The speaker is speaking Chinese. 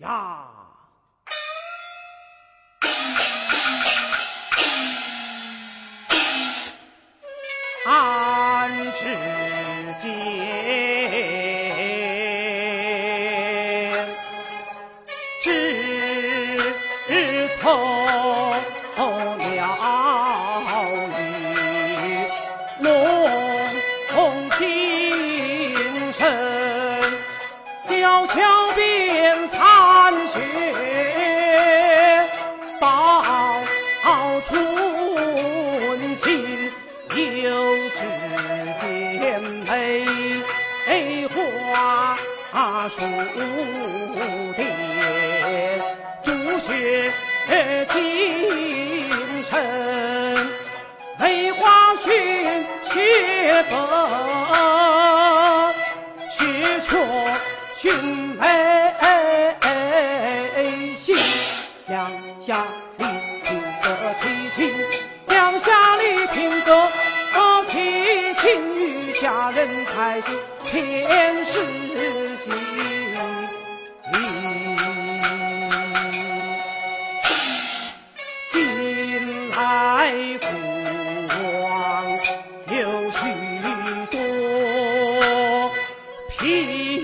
呀，安知见枝头鸟语，弄红精神，小桥心，又只见梅花树叠，朱雀精神，梅花逊却不雪却逊梅心，两下里听得凄清，情与佳人才苦，天时情。近来过往有许多平。